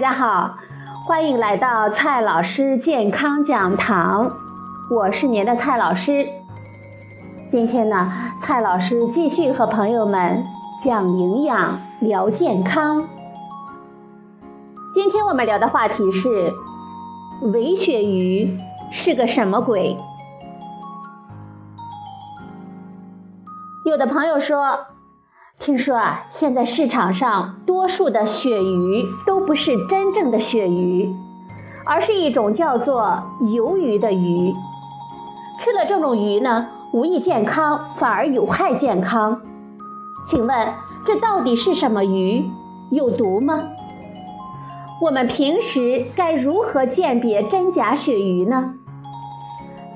大家好，欢迎来到蔡老师健康讲堂，我是您的蔡老师。今天呢，蔡老师继续和朋友们讲营养、聊健康。今天我们聊的话题是伪鳕鱼是个什么鬼？有的朋友说。听说啊，现在市场上多数的鳕鱼都不是真正的鳕鱼，而是一种叫做鱿鱼的鱼。吃了这种鱼呢，无益健康，反而有害健康。请问这到底是什么鱼？有毒吗？我们平时该如何鉴别真假鳕鱼呢？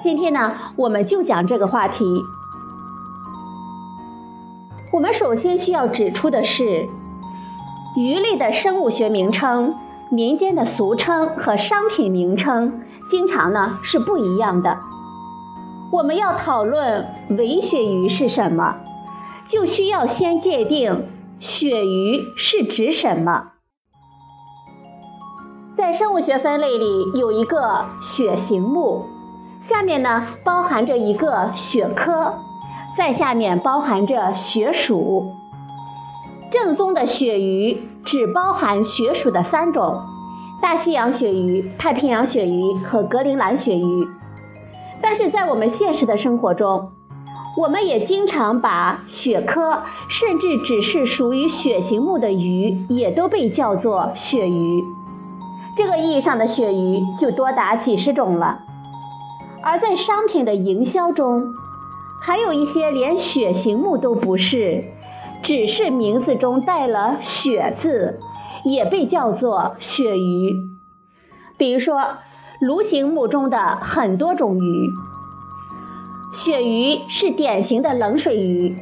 今天呢，我们就讲这个话题。我们首先需要指出的是，鱼类的生物学名称、民间的俗称和商品名称，经常呢是不一样的。我们要讨论伪鳕鱼是什么，就需要先界定鳕鱼是指什么。在生物学分类里有一个鳕形目，下面呢包含着一个鳕科。在下面包含着血属，正宗的鳕鱼只包含鳕属的三种：大西洋鳕鱼、太平洋鳕鱼和格陵兰鳕鱼。但是在我们现实的生活中，我们也经常把鳕科甚至只是属于鳕形目的鱼，也都被叫做鳕鱼。这个意义上的鳕鱼就多达几十种了。而在商品的营销中，还有一些连血形目都不是，只是名字中带了“血”字，也被叫做鳕鱼。比如说，鲈形目中的很多种鱼，鳕鱼是典型的冷水鱼，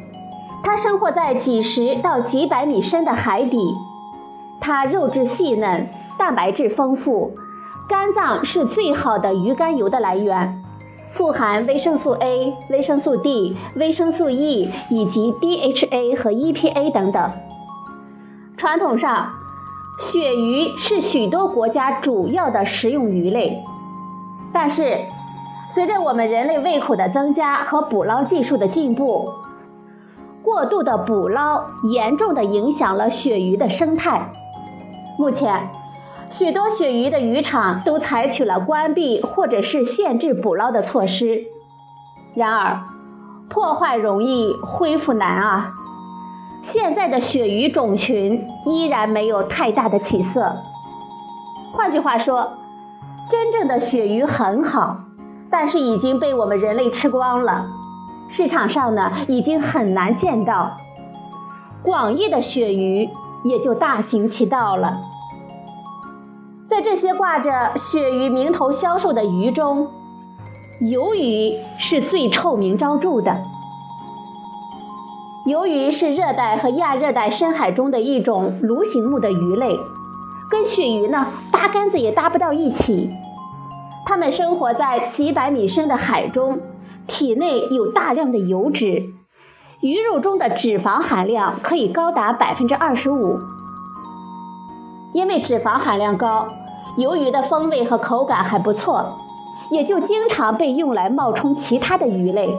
它生活在几十到几百米深的海底，它肉质细嫩，蛋白质丰富，肝脏是最好的鱼肝油的来源。富含维生素 A、维生素 D、维生素 E 以及 DHA 和 EPA 等等。传统上，鳕鱼是许多国家主要的食用鱼类。但是，随着我们人类胃口的增加和捕捞技术的进步，过度的捕捞严重的影响了鳕鱼的生态。目前，许多鳕鱼的渔场都采取了关闭或者是限制捕捞的措施。然而，破坏容易恢复难啊！现在的鳕鱼种群依然没有太大的起色。换句话说，真正的鳕鱼很好，但是已经被我们人类吃光了。市场上呢，已经很难见到。广义的鳕鱼也就大行其道了。这些挂着鳕鱼名头销售的鱼中，鱿鱼是最臭名昭著的。鱿鱼是热带和亚热带深海中的一种鲈形目的鱼类，跟鳕鱼呢八竿子也搭不到一起。它们生活在几百米深的海中，体内有大量的油脂，鱼肉中的脂肪含量可以高达百分之二十五。因为脂肪含量高。鱿鱼的风味和口感还不错，也就经常被用来冒充其他的鱼类。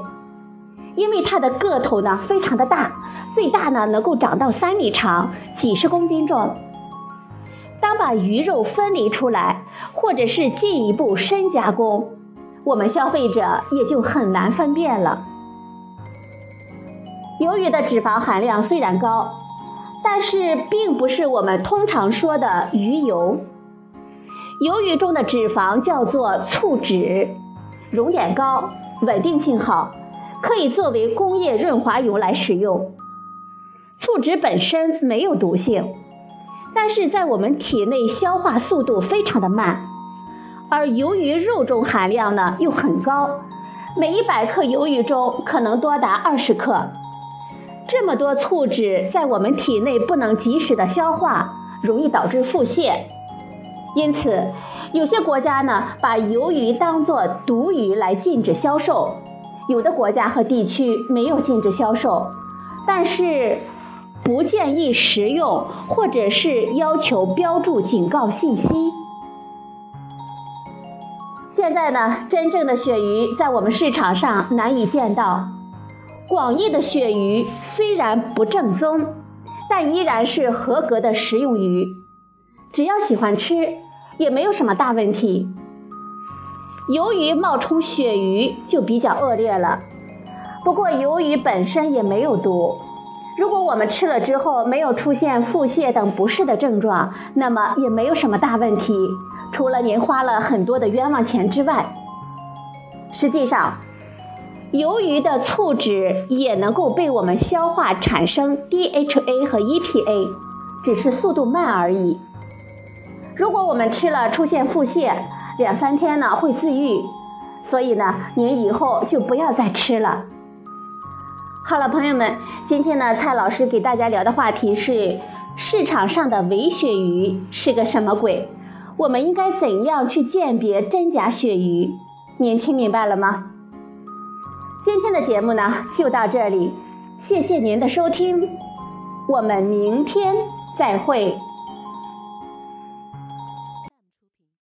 因为它的个头呢非常的大，最大呢能够长到三米长，几十公斤重。当把鱼肉分离出来，或者是进一步深加工，我们消费者也就很难分辨了。鱿鱼的脂肪含量虽然高，但是并不是我们通常说的鱼油。鱿鱼中的脂肪叫做醋脂，熔点高，稳定性好，可以作为工业润滑油来使用。醋脂本身没有毒性，但是在我们体内消化速度非常的慢，而鱿鱼肉中含量呢又很高，每一百克鱿鱼中可能多达二十克。这么多醋脂在我们体内不能及时的消化，容易导致腹泻。因此，有些国家呢把鱿鱼当作毒鱼来禁止销售，有的国家和地区没有禁止销售，但是不建议食用，或者是要求标注警告信息。现在呢，真正的鳕鱼在我们市场上难以见到。广义的鳕鱼虽然不正宗，但依然是合格的食用鱼，只要喜欢吃，也没有什么大问题。鱿鱼冒充鳕鱼就比较恶劣了。不过鱿鱼本身也没有毒，如果我们吃了之后没有出现腹泻等不适的症状，那么也没有什么大问题。除了您花了很多的冤枉钱之外，实际上，鱿鱼的醋脂也能够被我们消化，产生 DHA 和 EPA，只是速度慢而已。如果我们吃了出现腹泻，两三天呢会自愈，所以呢，您以后就不要再吃了。好了，朋友们，今天呢，蔡老师给大家聊的话题是市场上的伪鳕鱼是个什么鬼？我们应该怎样去鉴别真假鳕鱼？您听明白了吗？今天的节目呢就到这里，谢谢您的收听，我们明天再会。